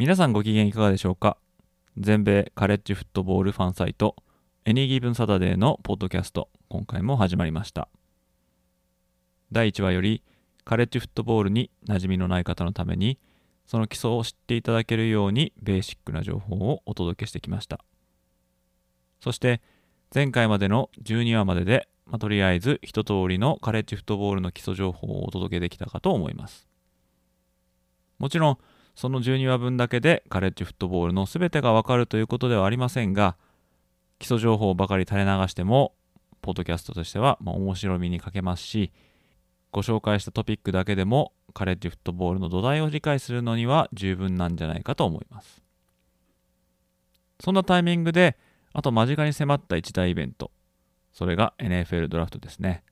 皆さんご機嫌いかがでしょうか？全米カレッジフットボールファンサイトエニーギーブンサタデーのポッドキャスト今回も始まりました。第1話よりカレッジフットボールに馴染みのない方のためにその基礎を知っていただけるようにベーシックな情報をお届けしてきました。そして前回までの12話までで、まあ、とりあえず一通りのカレッジフットボールの基礎情報をお届けできたかと思います。もちろんその12話分だけでカレッジフットボールの全てがわかるということではありませんが、基礎情報ばかり垂れ流しても、ポッドキャストとしては、ま、面白みに欠けますし、ご紹介したトピックだけでもカレッジフットボールの土台を理解するのには十分なんじゃないかと思います。そんなタイミングで、あと間近に迫った一大イベント、それが NFL ドラフトですね。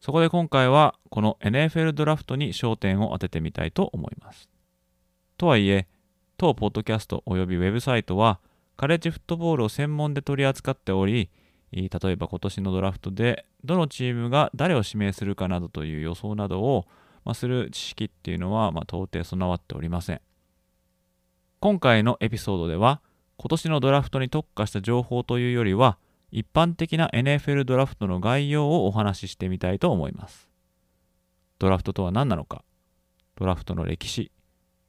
そこで今回はこの NFL ドラフトに焦点を当ててみたいと思います。とはいえ、当ポッドキャスト及びウェブサイトは、カレッジフットボールを専門で取り扱っており、例えば今年のドラフトでどのチームが誰を指名するかなどという予想などを、ま、する知識っていうのは、ま、到底備わっておりません。今回のエピソードでは、今年のドラフトに特化した情報というよりは、一般的な NFL ドラフトの概要をお話ししてみたいと思います。ドラフトとは何なのか、ドラフトの歴史、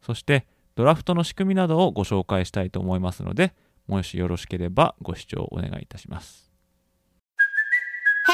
そしてドラフトの仕組みなどをご紹介したいと思いますので、もしよろしければご視聴お願いいたします。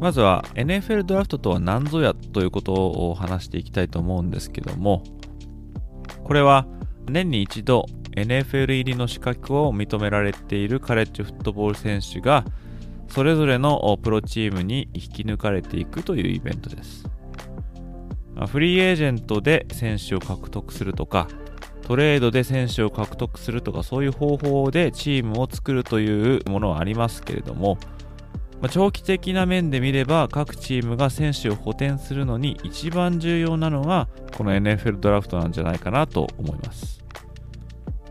まずは NFL ドラフトとは何ぞやということを話していきたいと思うんですけどもこれは年に一度 NFL 入りの資格を認められているカレッジフットボール選手がそれぞれのプロチームに引き抜かれていくというイベントです。フリーエージェントで選手を獲得するとかトレードで選手を獲得するとかそういう方法でチームを作るというものはありますけれどもま長期的な面で見れば各チームが選手を補填するのに一番重要なのがこの NFL ドラフトなんじゃないかなと思います。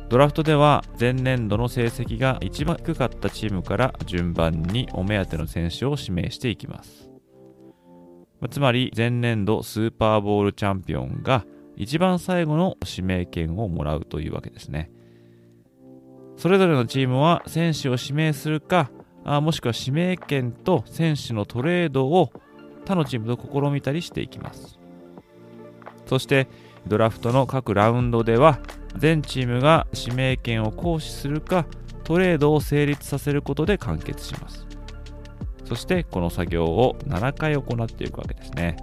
ドラフトでは前年度の成績が一番低かったチームから順番にお目当ての選手を指名していきます。つまり前年度スーパーボールチャンピオンが一番最後の指名権をもらうというわけですね。それぞれのチームは選手を指名するかあもしくは指名権と選手のトレードを他のチームと試みたりしていきます。そしてドラフトの各ラウンドでは全チームが指名権を行使するかトレードを成立させることで完結します。そしてこの作業を7回行っていくわけですね。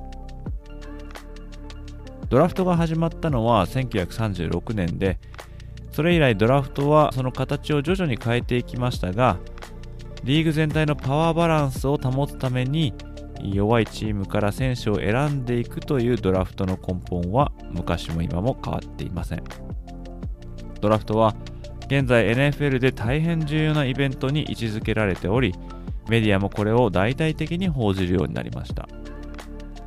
ドラフトが始まったのは1936年でそれ以来ドラフトはその形を徐々に変えていきましたがリーグ全体のパワーバランスを保つために弱いチームから選手を選んでいくというドラフトの根本は昔も今も変わっていません。ドラフトは現在 NFL で大変重要なイベントに位置づけられておりメディアもこれを大々的に報じるようになりました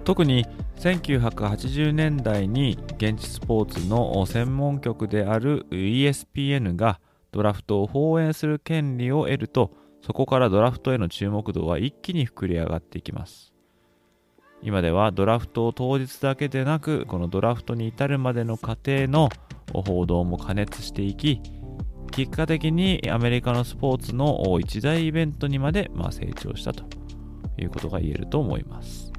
特に1980年代に現地スポーツの専門局である ESPN がドラフトを放映する権利を得るとそこからドラフトへの注目度は一気に膨れ上がっていきます。今ではドラフトを当日だけでなくこのドラフトに至るまでの過程の報道も加熱していき結果的にアメリカのスポーツの一大イベントにまでま成長したということが言えると思います。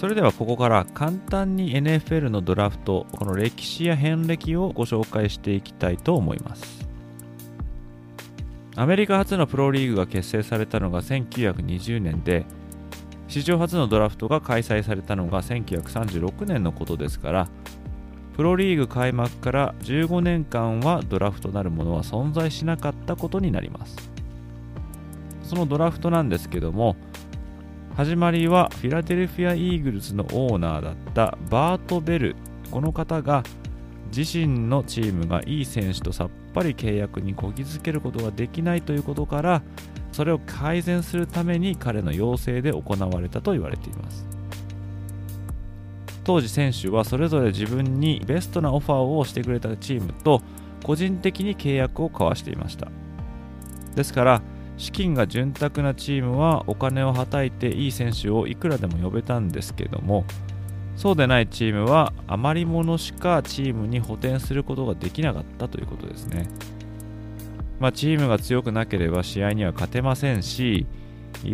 それではここから簡単に NFL のドラフトこの歴史や遍歴をご紹介していきたいと思います。アメリカ初のプロリーグが結成されたのが1920年で史上初のドラフトが開催されたのが1936年のことですからプロリーグ開幕から15年間はドラフトなるものは存在しなかったことになります。そのドラフトなんですけども始まりはフィラデルフィア・イーグルスのオーナーだったバート・ベル。この方が自身のチームがいい選手とさっぱり契約にこぎつけることができないということからそれを改善するために彼の要請で行われたと言われています。当時選手はそれぞれ自分にベストなオファーをしてくれたチームと個人的に契約を交わしていました。ですから資金が潤沢なチームはお金をはたいていい選手をいくらでも呼べたんですけどもそうでないチームは余り物しかチームに補填することができなかったということですね。まあ、チームが強くなければ試合には勝てませんし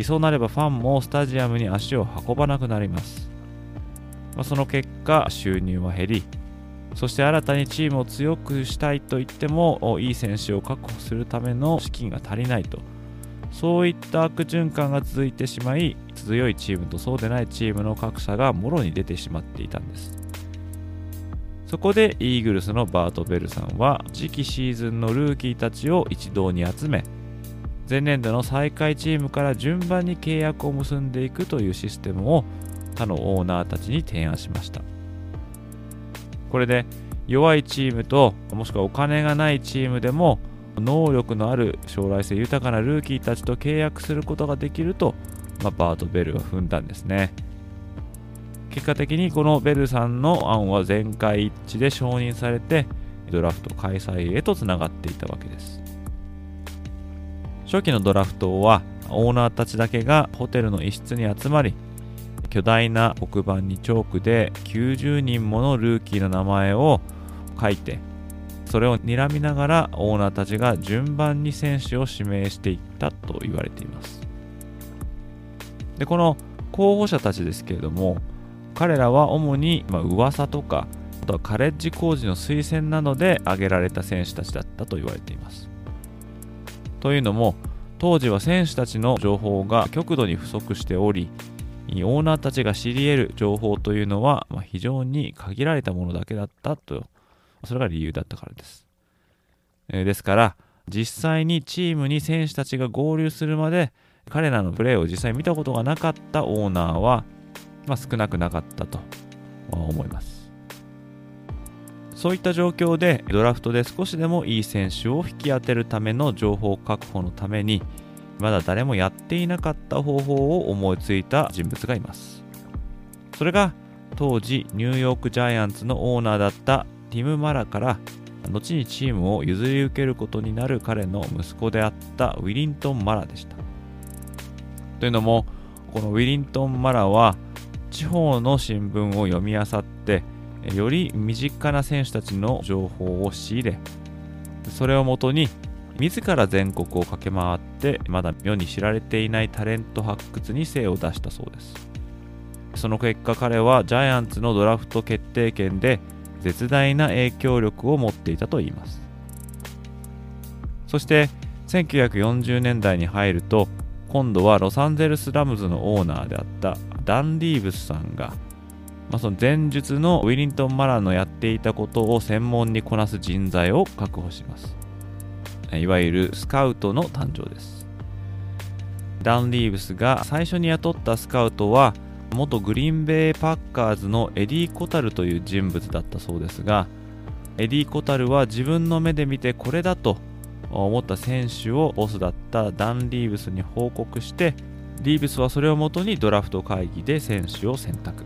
そうなればファンもスタジアムに足を運ばなくなります。まあ、その結果収入は減りそして新たにチームを強くしたいと言ってもいい選手を確保するための資金が足りないとそういった悪循環が続いてしまい強いチームとそうでないチームの格差がもろに出てしまっていたんです。そこでイーグルスのバート・ベルさんは次期シーズンのルーキーたちを一堂に集め前年度の最下位チームから順番に契約を結んでいくというシステムを他のオーナーたちに提案しました。これで弱いチームともしくはお金がないチームでも能力のある将来性豊かなルーキーたちと契約することができると、まあ、バート・ベルは踏んだんですね。結果的にこのベルさんの案は全会一致で承認されてドラフト開催へとつながっていたわけです。初期のドラフトはオーナーたちだけがホテルの一室に集まり巨大な黒板にチョークで90人ものルーキーの名前を書いてそれを睨みながらオーナーたちが順番に選手を指名していったと言われています。でこの候補者たちですけれども彼らは主に、まあ、噂とかあとはカレッジ工事の推薦などで挙げられた選手たちだったと言われています。というのも当時は選手たちの情報が極度に不足しておりオーナーたちが知り得る情報というのは、非常に限られたものだけだったとそれが理由だったからです。えー、ですから、実際にチームに選手たちが合流するまで、彼らのプレーを実際見たことがなかったオーナーは、まあ、少なくなかったと思います。そういった状況でドラフトで少しでもいい選手を引き当てるための情報確保のためにまだ誰もやっていなかった方法を思いついた人物がいます。それが当時ニューヨークジャイアンツのオーナーだったティム・マラから後にチームを譲り受けることになる彼の息子であったウィリントン・マラでした。というのもこのウィリントン・マラは地方の新聞を読み漁ってより身近な選手たちの情報を仕入れそれをもとに自ら全国を駆け回ってまだ世に知られていないタレント発掘に精を出したそうですその結果彼はジャイアンツのドラフト決定権で絶大な影響力を持っていたといいます。そして1940年代に入ると今度はロサンゼルス・ラムズのオーナーであったダン・リーブスさんが、まあ、その前述のウェリントン・マラのやっていたことを専門にこなす人材を確保します。いわゆるスカウトの誕生です。ダン・リーブスが最初に雇ったスカウトは元グリーンベイパッカーズのエディ・コタルという人物だったそうですがエディ・コタルは自分の目で見てこれだと思った選手をボスだったダン・リーブスに報告してリーブスはそれをもとにドラフト会議で選手を選択。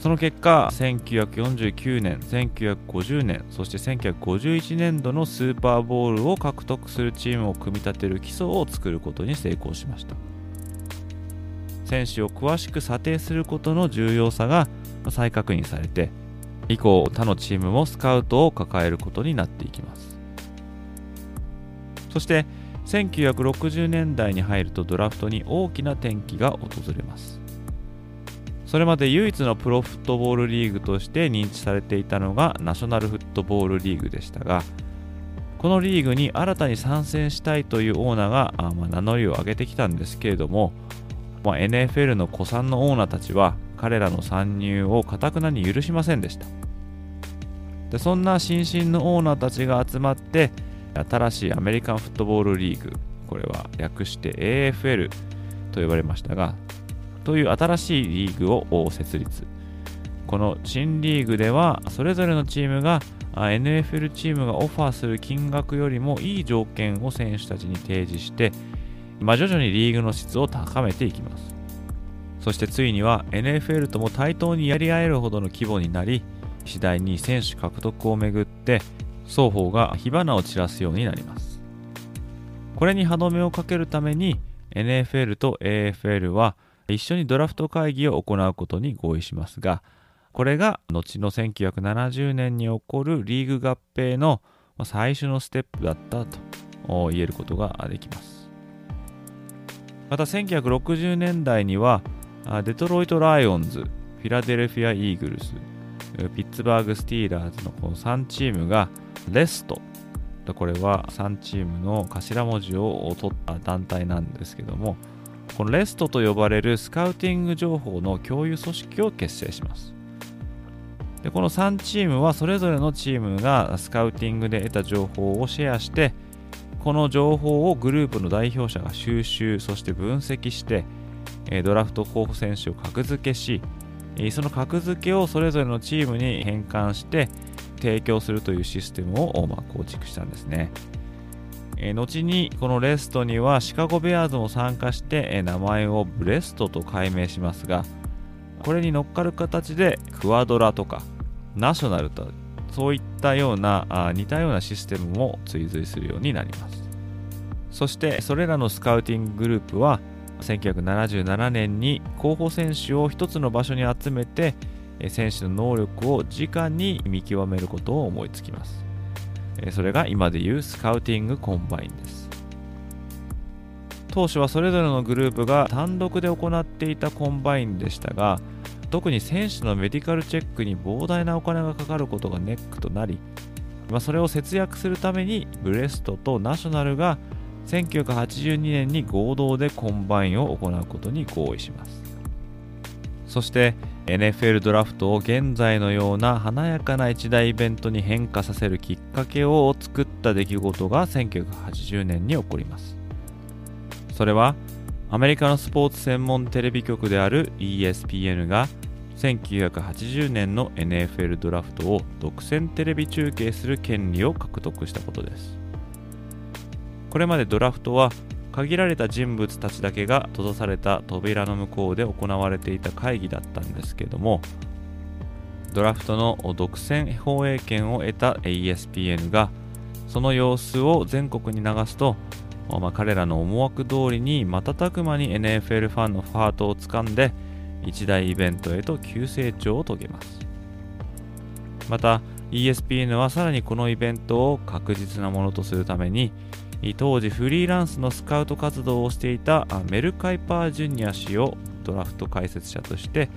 その結果1949年1950年そして1951年度のスーパーボールを獲得するチームを組み立てる基礎を作ることに成功しました。選手を詳しく査定することの重要さが再確認されて以降他のチームもスカウトを抱えることになっていきます。そして1960年代に入るとドラフトに大きな転機が訪れます。それまで唯一のプロフットボールリーグとして認知されていたのがナショナルフットボールリーグでしたがこのリーグに新たに参戦したいというオーナーがあ、まあ、名乗りを上げてきたんですけれども、まあ、NFL の古参のオーナーたちは彼らの参入をかたくなに許しませんでした。でそんな新進のオーナーたちが集まって新しいアメリカンフットボールリーグこれは略して AFL と呼ばれましたがという新しいリーグを設立。この新リーグではそれぞれのチームが NFL チームがオファーする金額よりもいい条件を選手たちに提示して、まあ、徐々にリーグの質を高めていきます。そしてついには NFL とも対等にやり合えるほどの規模になり次第に選手獲得をめぐって双方が火花を散らすようになります。これに歯止めをかけるために NFL と AFL は一緒にドラフト会議を行うことに合意しますがこれが後の1970年に起こるリーグ合併の最初のステップだったと言えることができます。また1960年代にはデトロイト・ライオンズフィラデルフィア・イーグルスピッツバーグ・スティーラーズのこの3チームがレストこれは3チームの頭文字を取った団体なんですけどもこのブレストと呼ばれるスカウティング情報の共有組織を結成します。でこの3チームはそれぞれのチームがスカウティングで得た情報をシェアしてこの情報をグループの代表者が収集そして分析してドラフト候補選手を格付けしその格付けをそれぞれのチームに変換して提供するというシステムを、ま構築したんですね。後にこのレストにはシカゴベアーズも参加して、名前をブレストと改名しますがこれに乗っかる形でクワドラとかナショナルとそういったようなあ似たようなシステムも追随するようになります。そしてそれらのスカウティンググループは1977年に候補選手を一つの場所に集めて選手の能力を直に見極めることを思いつきます。それが今でいうスカウティングコンバインです。当初はそれぞれのグループが単独で行っていたコンバインでしたが特に選手のメディカルチェックに膨大なお金がかかることがネックとなり、まあ、それを節約するためにブレストとナショナルが1982年に合同でコンバインを行うことに合意します。そして NFL ドラフトを現在のような華やかな一大イベントに変化させるきっかけを作った出来事が1980年に起こります。それはアメリカのスポーツ専門テレビ局である ESPN が1980年の NFL ドラフトを独占テレビ中継する権利を獲得したことです。これまでドラフトは限られた人物たちだけが閉ざされた扉の向こうで行われていた会議だったんですけどもドラフトの独占放映権を得た ESPN がその様子を全国に流すと、まあ、彼らの思惑通りに瞬く間に NFL ファンのハートをつかんで一大イベントへと急成長を遂げます。また ESPN はさらにこのイベントを確実なものとするために当時フリーランスのスカウト活動をしていたメル・カイパー・ジュニア氏をドラフト解説者として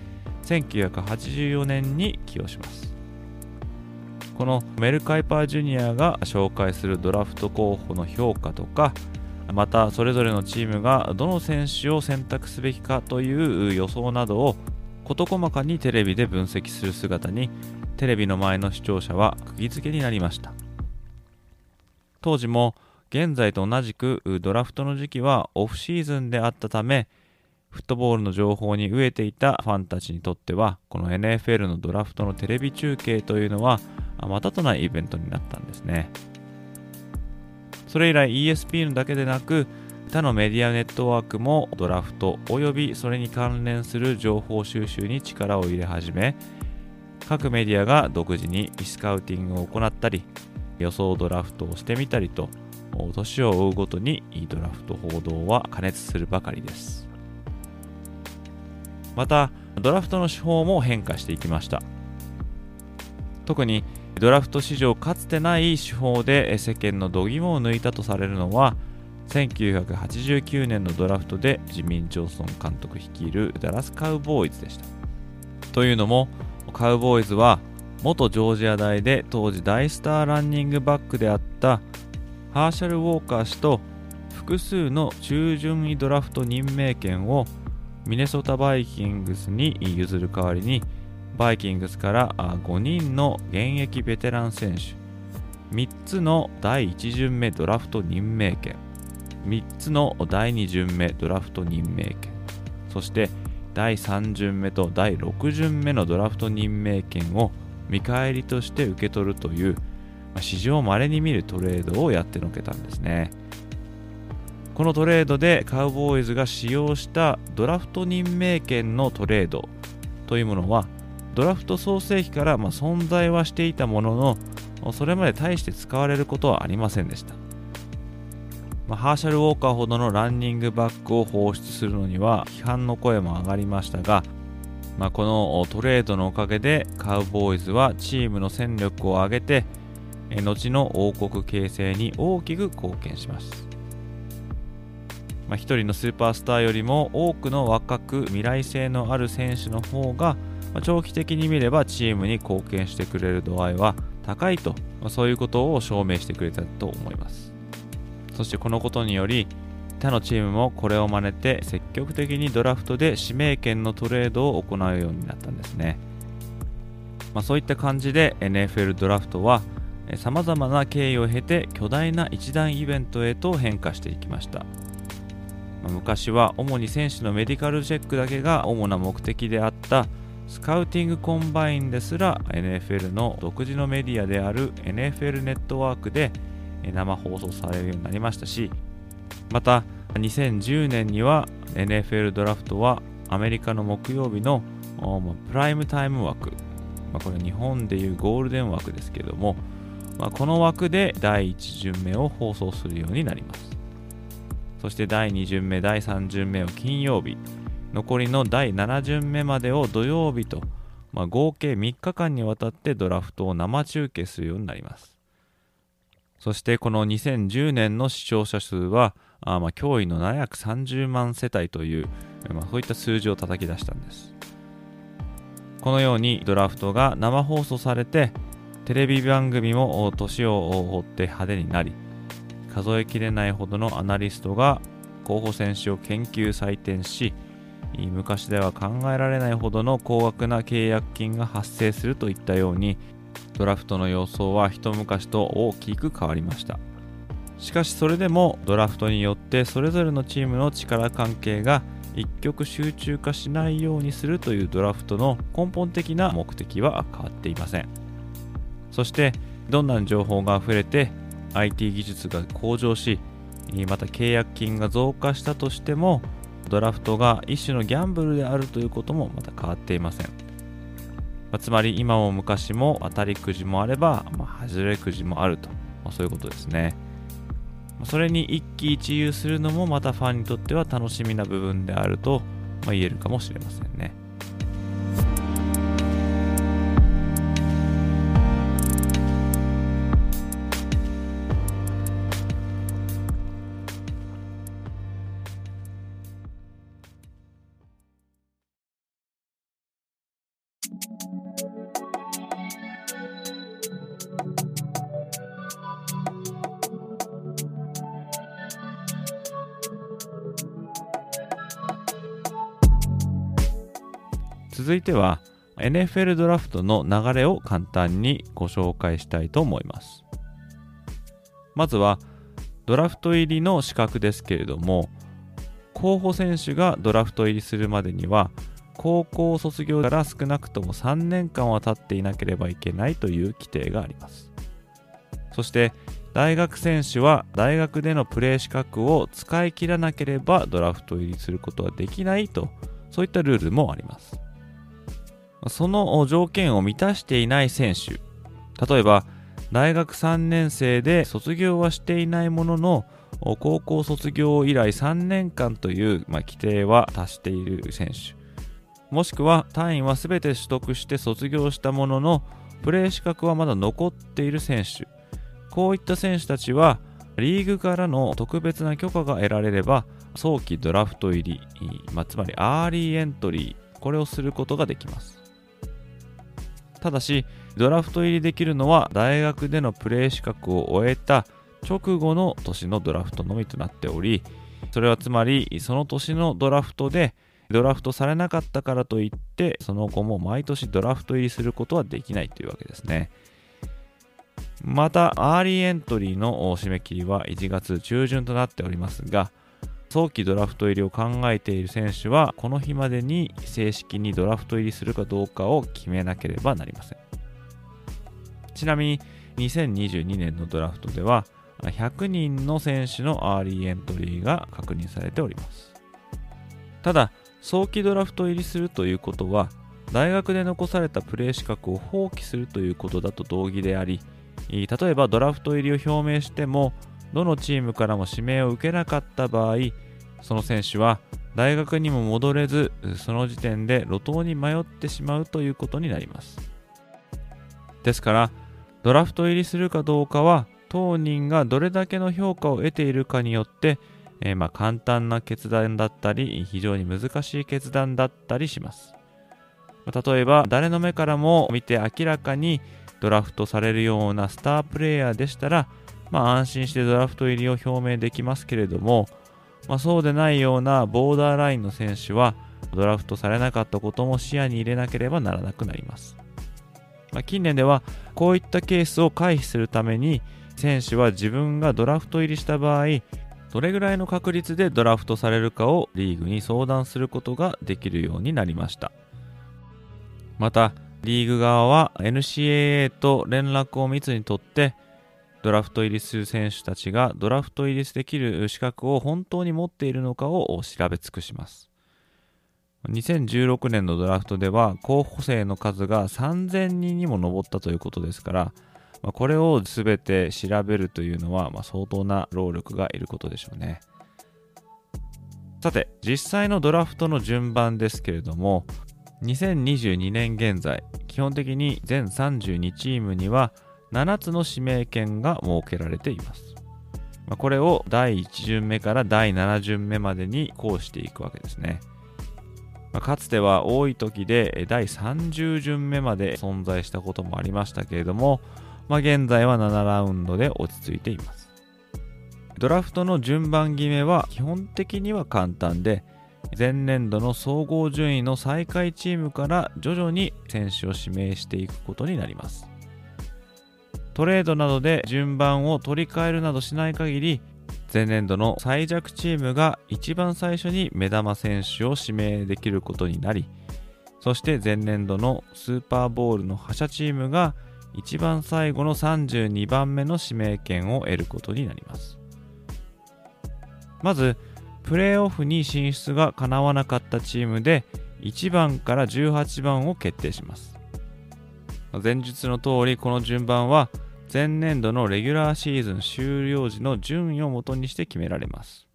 1984年に起用します。このメル・カイパー・ジュニアが紹介するドラフト候補の評価とかまたそれぞれのチームがどの選手を選択すべきかという予想などを事細かにテレビで分析する姿にテレビの前の視聴者は釘付けになりました。当時も現在と同じくドラフトの時期はオフシーズンであったためフットボールの情報に飢えていたファンたちにとってはこの NFL のドラフトのテレビ中継というのはまたとないイベントになったんですね。それ以来 ESPN だけでなく他のメディアネットワークもドラフトおよびそれに関連する情報収集に力を入れ始め各メディアが独自にスカウティングを行ったり予想ドラフトをしてみたりと年を追うごとにドラフト報道は過熱するばかりです。またドラフトの手法も変化していきました。特にドラフト史上かつてない手法で世間の度肝を抜いたとされるのは1989年のドラフトでジミン・ジョンソン監督率いるダラス・カウボーイズでした。というのも、カウボーイズは元ジョージア大で当時大スターランニングバックであったハーシャル・ウォーカー氏と複数の中順位ドラフト任命権をミネソタ・バイキングスに譲る代わりにバイキングスから5人の現役ベテラン選手。3つの第1巡目ドラフト任命権。3つの第2巡目ドラフト任命権。そして第3巡目と第6巡目のドラフト任命権を見返りとして受け取るという、まあ、史上稀に見るトレードをやってのけたんですね。このトレードでカウボーイズが使用したドラフト任命権のトレードというものはドラフト創世期からま存在はしていたもののそれまで大して使われることはありませんでした。まあ、ハーシャル・ウォーカーほどのランニングバックを放出するのには批判の声も上がりましたが、まあ、このトレードのおかげでカウボーイズはチームの戦力を上げて後の王国形成に大きく貢献します、まあ、一人のスーパースターよりも多くの若く未来性のある選手の方が、ま、長期的に見ればチームに貢献してくれる度合いは高いと、ま、そういうことを証明してくれたと思います。そしてこのことにより他のチームもこれを真似て積極的にドラフトで指名権のトレードを行うようになったんですね、まあ、そういった感じで NFL ドラフトはさまざまな経緯を経て巨大な一大イベントへと変化していきました、昔は主に選手のメディカルチェックだけが主な目的であったスカウティングコンバインですら NFL の独自のメディアである NFL ネットワークで生放送されるようになりましたしまた2010年には NFL ドラフトはアメリカの木曜日のプライムタイム枠、まあ、これ日本でいうゴールデン枠ですけども、ま、この枠で第1巡目を放送するようになります。そして第2巡目第3巡目を金曜日残りの第7巡目までを土曜日と、まあ、合計3日間にわたってドラフトを生中継するようになりますそしてこの2010年の視聴者数は、あまあ驚異の730万世帯という、まあ、そういった数字を叩き出したんです。このようにドラフトが生放送されて、テレビ番組も年を追って派手になり、数えきれないほどのアナリストが候補選手を研究採点し、昔では考えられないほどの高額な契約金が発生するといったようにドラフトの様相は一昔と大きく変わりました。しかしそれでもドラフトによってそれぞれのチームの力関係が一極集中化しないようにするというドラフトの根本的な目的は変わっていません。そしてどんな情報が溢れて IT 技術が向上しまた契約金が増加したとしてもドラフトが一種のギャンブルであるということもまた変わっていませんまあ、つまり今も昔も当たりくじもあれば、まあ、外れくじもあると、まあ、そういうことですね。それに一喜一憂するのもまたファンにとっては楽しみな部分であると、ま言えるかもしれませんね。続いては NFL ドラフトの流れを簡単にご紹介したいと思います。まずはドラフト入りの資格ですけれども、候補選手がドラフト入りするまでには高校卒業から少なくとも3年間は経っていなければいけないという規定がありますそして大学選手は大学でのプレー資格を使い切らなければドラフト入りすることはできないとそういったルールもありますその条件を満たしていない選手。例えば大学3年生で卒業はしていないものの高校卒業以来3年間という、まあ、規定は達している選手。もしくは単位は全て取得して卒業したもののプレー資格はまだ残っている選手。こういった選手たちはリーグからの特別な許可が得られれば早期ドラフト入り、まあ、つまりアーリーエントリーこれをすることができます。ただしドラフト入りできるのは大学でのプレー資格を終えた直後の年のドラフトのみとなっておりそれはつまりその年のドラフトでドラフトされなかったからといってその後も毎年ドラフト入りすることはできないというわけですね。また、アーリーエントリーの締め切りは1月中旬となっておりますが、早期ドラフト入りを考えている選手は、この日までに正式にドラフト入りするかどうかを決めなければなりません。ちなみに、2022年のドラフトでは、100人の選手のアーリーエントリーが確認されております。ただ、早期ドラフト入りするということは、大学で残されたプレー資格を放棄するということだと同義であり、例えばドラフト入りを表明してもどのチームからも指名を受けなかった場合その選手は大学にも戻れずその時点で路頭に迷ってしまうということになります。ですからドラフト入りするかどうかは当人がどれだけの評価を得ているかによって、えー、ま簡単な決断だったり非常に難しい決断だったりします。例えば誰の目からも見て明らかにドラフトされるようなスタープレイヤーでしたら、まあ、安心してドラフト入りを表明できますけれども、まあ、そうでないようなボーダーラインの選手はドラフトされなかったことも視野に入れなければならなくなります。まあ、近年ではこういったケースを回避するために選手は自分がドラフト入りした場合どれぐらいの確率でドラフトされるかをリーグに相談することができるようになりましたまたリーグ側は NCAA と連絡を密にとってドラフト入りする選手たちがドラフト入りできる資格を本当に持っているのかを調べ尽くします。2016年のドラフトでは候補生の数が3000人にも上ったということですからこれを全て調べるというのは相当な労力がいることでしょうね。さて実際のドラフトの順番ですけれども2022年現在、基本的に全32チームには7つの指名権が設けられています。これを第1巡目から第7巡目までにこうしていくわけですね。かつては多い時で第30巡目まで存在したこともありましたけれども、まあ、現在は7ラウンドで落ち着いています。ドラフトの順番決めは基本的には簡単で、前年度の総合順位の最下位チームから徐々に選手を指名していくことになりますトレードなどで順番を取り替えるなどしない限り前年度の最弱チームが一番最初に目玉選手を指名できることになりそして前年度のスーパーボールの覇者チームが一番最後の32番目の指名権を得ることになります。まずプレーオフに進出が叶わなかったチームで1番から18番を決定します。前述の通りこの順番は前年度のレギュラーシーズン終了時の順位をもとにして決められます。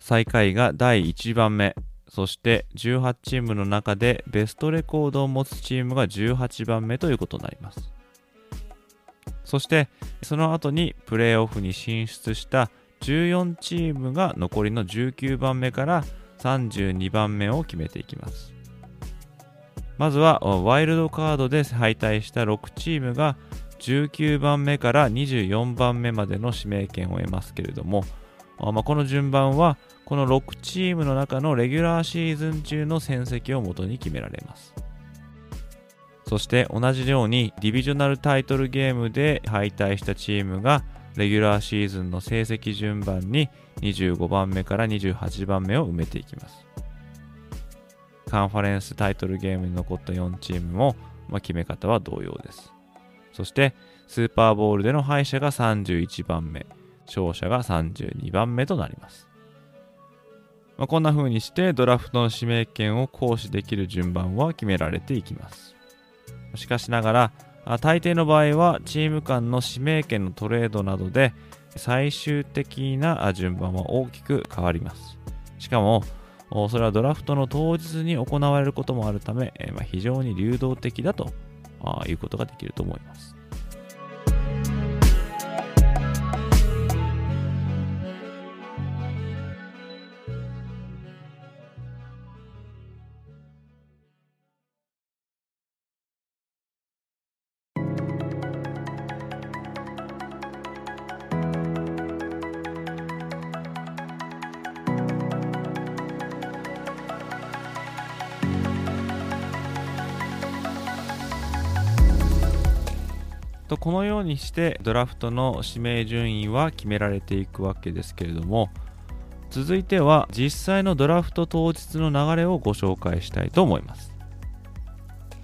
最下位が第1番目。そして18チームの中でベストレコードを持つチームが18番目ということになります。そしてその後にプレーオフに進出した14チームが残りの19番目から32番目を決めていきます。まずはワイルドカードで敗退した6チームが19番目から24番目までの指名権を得ますけれども、まあ、この順番はこの6チームの中のレギュラーシーズン中の戦績をもとに決められます。そして同じようにディビジョナルタイトルゲームで敗退したチームがレギュラーシーズンの成績順番に25番目から28番目を埋めていきます。カンファレンスタイトルゲームに残った4チームも、まあ、決め方は同様ですそしてスーパーボールでの敗者が31番目勝者が32番目となりますまあ、こんな風にしてドラフトの指名権を行使できる順番は決められていきます。しかしながら、大抵の場合はチーム間の指名権のトレードなどで最終的な順番は大きく変わります。しかも、それはドラフトの当日に行われることもあるため、非常に流動的だということができると思います。このようにしてドラフトの指名順位は決められていくわけですけれども続いては実際のドラフト当日の流れをご紹介したいと思います。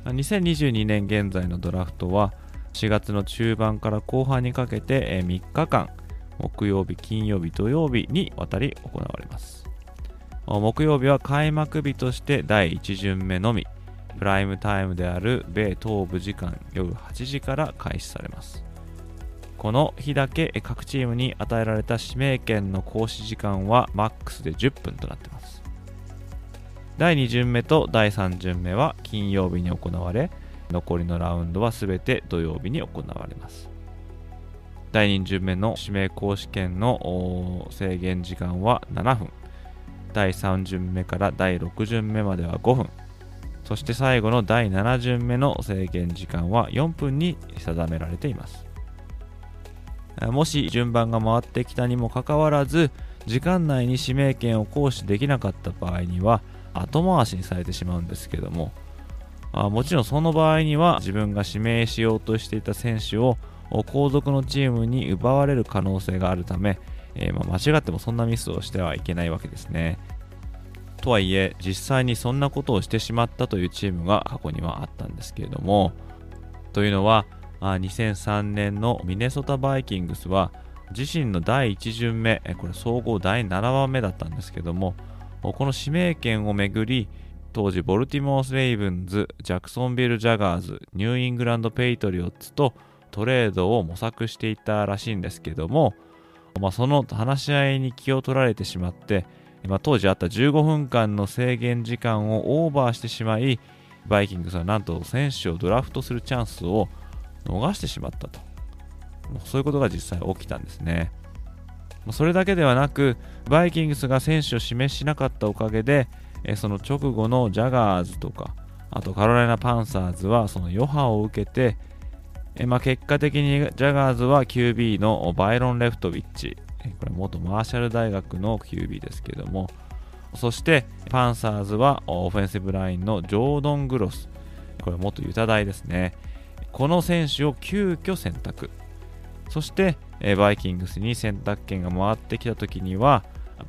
2022年現在のドラフトは4月の中盤から後半にかけて3日間木曜日、金曜日、土曜日にわたり行われます。木曜日は開幕日として第1巡目のみ。プライムタイムである米東部時間夜8時から開始されます。この日だけ各チームに与えられた指名権の行使時間はマックスで10分となっています。第2巡目と第3巡目は金曜日に行われ残りのラウンドは全て土曜日に行われます。第2巡目の指名行使権の制限時間は7分。第3巡目から第6巡目までは5分。そして最後の第7巡目の制限時間は4分に定められていますもし順番が回ってきたにもかかわらず時間内に指名権を行使できなかった場合には後回しにされてしまうんですけどもあもちろんその場合には自分が指名しようとしていた選手を後続のチームに奪われる可能性があるため、えー、ま、間違ってもそんなミスをしてはいけないわけですね。とはいえ実際にそんなことをしてしまったというチームが過去にはあったんですけれども。というのは2003年のミネソタ・バイキングスは自身の第1巡目これ総合第7番目だったんですけどもこの指名権をめぐり当時ボルティモア・レイブンズジャクソンビル・ジャガーズニューイングランド・ペイトリオッツとトレードを模索していたらしいんですけども、まあ、その話し合いに気を取られてしまってまあ、当時あった15分間の制限時間をオーバーしてしまい、バイキングスはなんと選手をドラフトするチャンスを逃してしまったと。そういうことが実際起きたんですね。それだけではなく、バイキングスが選手を指名しなかったおかげで、その直後のジャガーズとか、あとカロライナ・パンサーズはその余波を受けて、まあ、結果的にジャガーズは QB のバイロン・レフトウィッチ、これ元マーシャル大学の QB ですけども、そしてパンサーズはオフェンシブラインのジョードン・グロス、これ元ユタ大ですね。この選手を急遽選択。そしてバイキングスに選択権が回ってきた時には、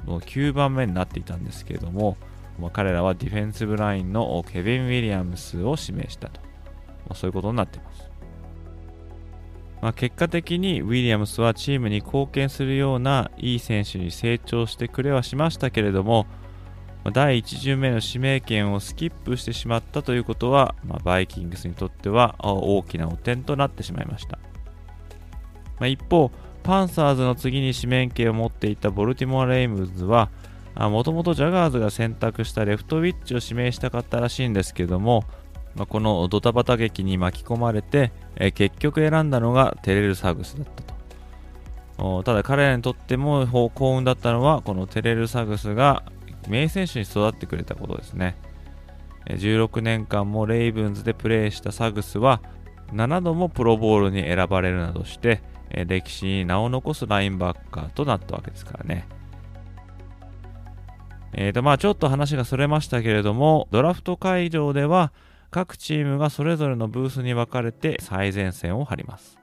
もう9番目になっていたんですけれども、まあ、彼らはディフェンシブラインのケビン・ウィリアムスを指名したと。まあ、そういうことになっています。まあ、結果的にウィリアムスはチームに貢献するようないい選手に成長してくれはしましたけれども、第1巡目の指名権をスキップしてしまったということは、まあ、バイキングスにとっては大きな汚点となってしまいました。まあ、一方、パンサーズの次に指名権を持っていたボルティモア・レイブンズは、もともとジャガーズが選択したレフトウィッチを指名したかったらしいんですけども、まあ、このドタバタ劇に巻き込まれて、えー、結局選んだのがテレルサグスだったとただ彼らにとっても幸運だったのはこのテレルサグスが名選手に育ってくれたことですね16年間もレイブンズでプレーしたサグスは7度もプロボールに選ばれるなどして歴史に名を残すラインバッカーとなったわけですからね。えーとまあ、ちょっと話がそれましたけれども、ドラフト会場では、各チームがそれぞれのブースに分かれて最前線を張ります。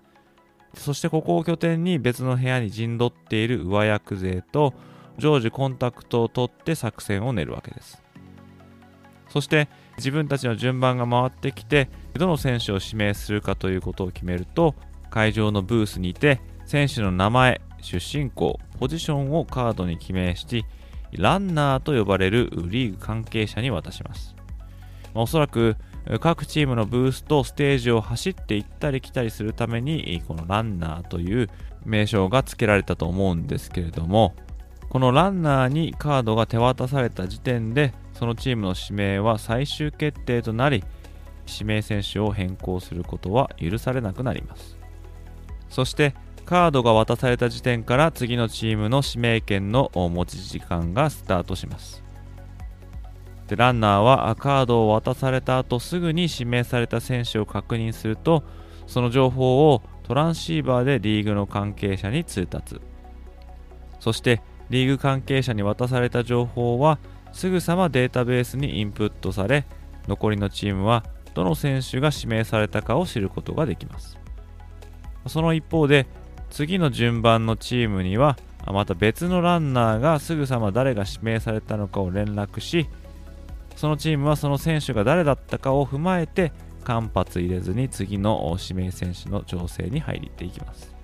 そしてここを拠点に別の部屋に陣取っている上役勢と常時コンタクトを取って作戦を練るわけですそして自分たちの順番が回ってきてどの選手を指名するかということを決めると会場のブースにて選手の名前出身校ポジションをカードに記名しランナーと呼ばれるリーグ関係者に渡しますまおそらく各チームのブースとステージを走って行ったり来たりするためにこのランナーという名称が付けられたと思うんですけれどもこのランナーにカードが手渡された時点でそのチームの指名は最終決定となり指名選手を変更することは許されなくなります。そしてカードが渡された時点から次のチームの指名権の持ち時間がスタートします。でランナーはカードを渡された後すぐに指名された選手を確認するとその情報をトランシーバーでリーグの関係者に通達。そしてリーグ関係者に渡された情報はすぐさまデータベースにインプットされ残りのチームはどの選手が指名されたかを知ることができます。その一方で次の順番のチームにはまた別のランナーがすぐさま誰が指名されたのかを連絡しそのチームはその選手が誰だったかを踏まえて間髪入れずに次の指名選手の調整に入っていきます。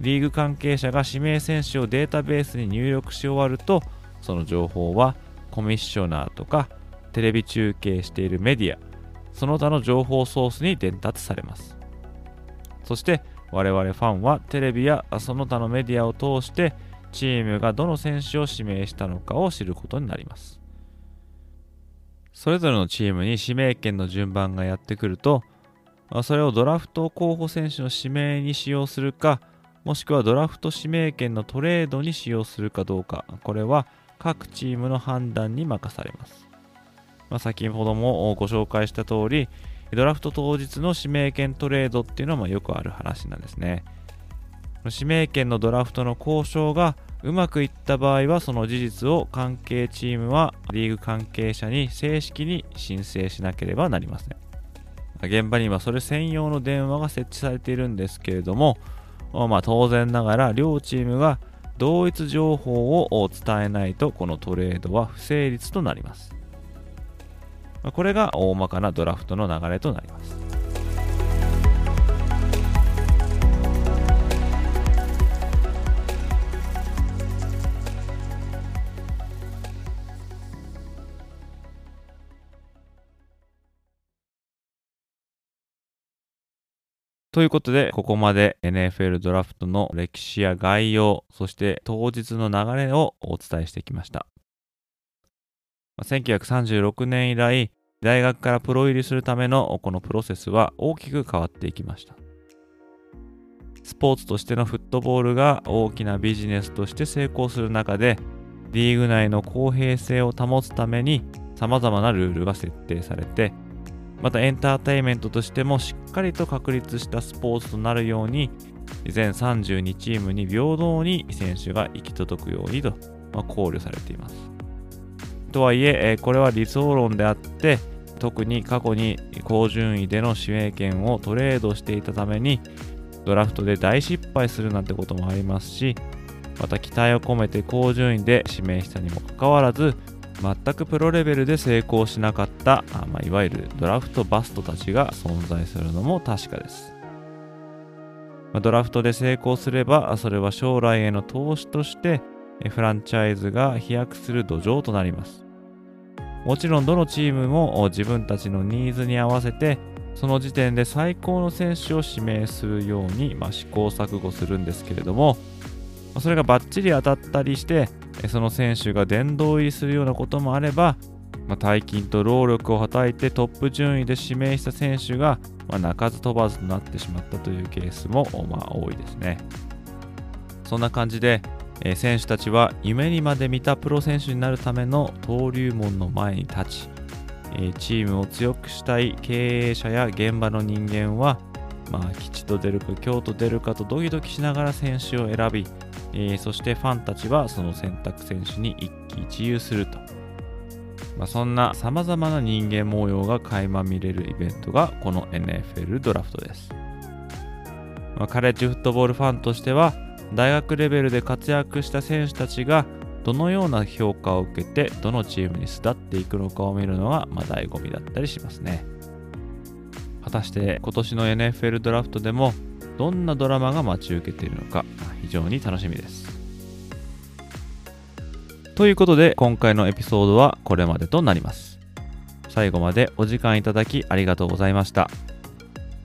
リーグ関係者が指名選手をデータベースに入力し終わるとその情報はコミッショナーとかテレビ中継しているメディアその他の情報ソースに伝達されます。そして我々ファンはテレビやその他のメディアを通してチームがどの選手を指名したのかを知ることになります。それぞれのチームに指名権の順番がやってくると、それをドラフト候補選手の指名に使用するか、もしくはドラフト指名権のトレードに使用するかどうか、これは各チームの判断に任されます。まあ、先ほどもご紹介した通り、ドラフト当日の指名権トレードっていうのはまよくある話なんですね。指名権のドラフトの交渉がうまくいった場合はその事実を関係チームはリーグ関係者に正式に申請しなければなりません。現場にはそれ専用の電話が設置されているんですけれども、まあ、当然ながら両チームが同一情報を伝えないとこのトレードは不成立となります。これが大まかなドラフトの流れとなります。ということで、ここまで NFL ドラフトの歴史や概要、そして当日の流れをお伝えしてきました。1936年以来、大学からプロ入りするためのこのプロセスは大きく変わっていきました。スポーツとしてのフットボールが大きなビジネスとして成功する中で、リーグ内の公平性を保つために様々なルールが設定されて、またエンターテインメントとしてもしっかりと確立したスポーツとなるように全32チームに平等に選手が行き届くようにと、まあ、考慮されています。とはいえこれは理想論であって特に過去に高順位での指名権をトレードしていたためにドラフトで大失敗するなんてこともありますしまた期待を込めて高順位で指名したにもかかわらず全くプロレベルで成功しなかったあ、まあ、いわゆるドラフトバストたちが存在するのも確かです、まあ、ドラフトで成功すればそれは将来への投資としてフランチャイズが飛躍する土壌となります。もちろんどのチームも自分たちのニーズに合わせてその時点で最高の選手を指名するように、まあ、試行錯誤するんですけれどもそれがバッチリ当たったりしてその選手が殿堂入りするようなこともあれば、まあ、大金と労力をはたいてトップ順位で指名した選手が、まあ、鳴かず飛ばずとなってしまったというケースも、まあ、多いですね。そんな感じで、え、選手たちは夢にまで見たプロ選手になるための登竜門の前に立ち、え、チームを強くしたい経営者や現場の人間は、まあ、吉と出るか京と出るかとドキドキしながら選手を選び、えー、そしてファンたちはその選択選手に一喜一憂すると。まあ、そんな様々な人間模様が垣間見れるイベントがこの NFL ドラフトです。まあ、カレッジフットボールファンとしては大学レベルで活躍した選手たちがどのような評価を受けてどのチームに巣立っていくのかを見るのがまあ醍醐味だったりしますね果たして今年の NFL ドラフトでもどんなドラマが待ち受けているのか非常に楽しみです。ということで今回のエピソードはこれまでとなります。最後までお時間いただきありがとうございました。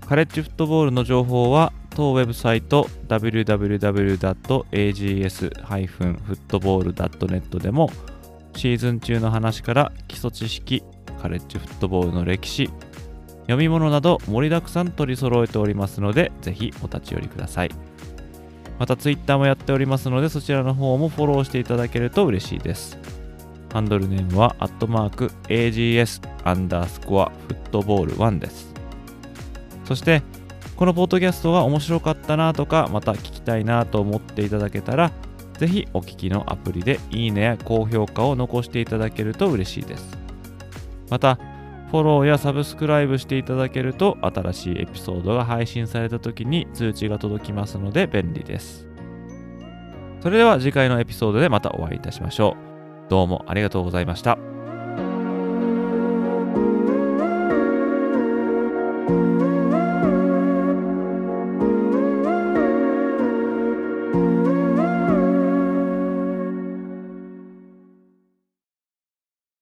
カレッジフットボールの情報は当ウェブサイト www.ags-football.net でもシーズン中の話から基礎知識、カレッジフットボールの歴史、読み物など盛りだくさん取り揃えておりますので、ぜひお立ち寄りください。また Twitter もやっておりますので、そちらの方もフォローしていただけると嬉しいです。ハンドルネームは、アットマーク AGS アンダースコアフットボール1です。そして、このポッドキャストが面白かったなとか、また聞きたいなと思っていただけたら、ぜひお聞きのアプリでいいねや高評価を残していただけると嬉しいです。また、フォローやサブスクライブしていただけると新しいエピソードが配信された時に通知が届きますので便利です。それでは次回のエピソードでまたお会いいたしましょう。どうもありがとうございました。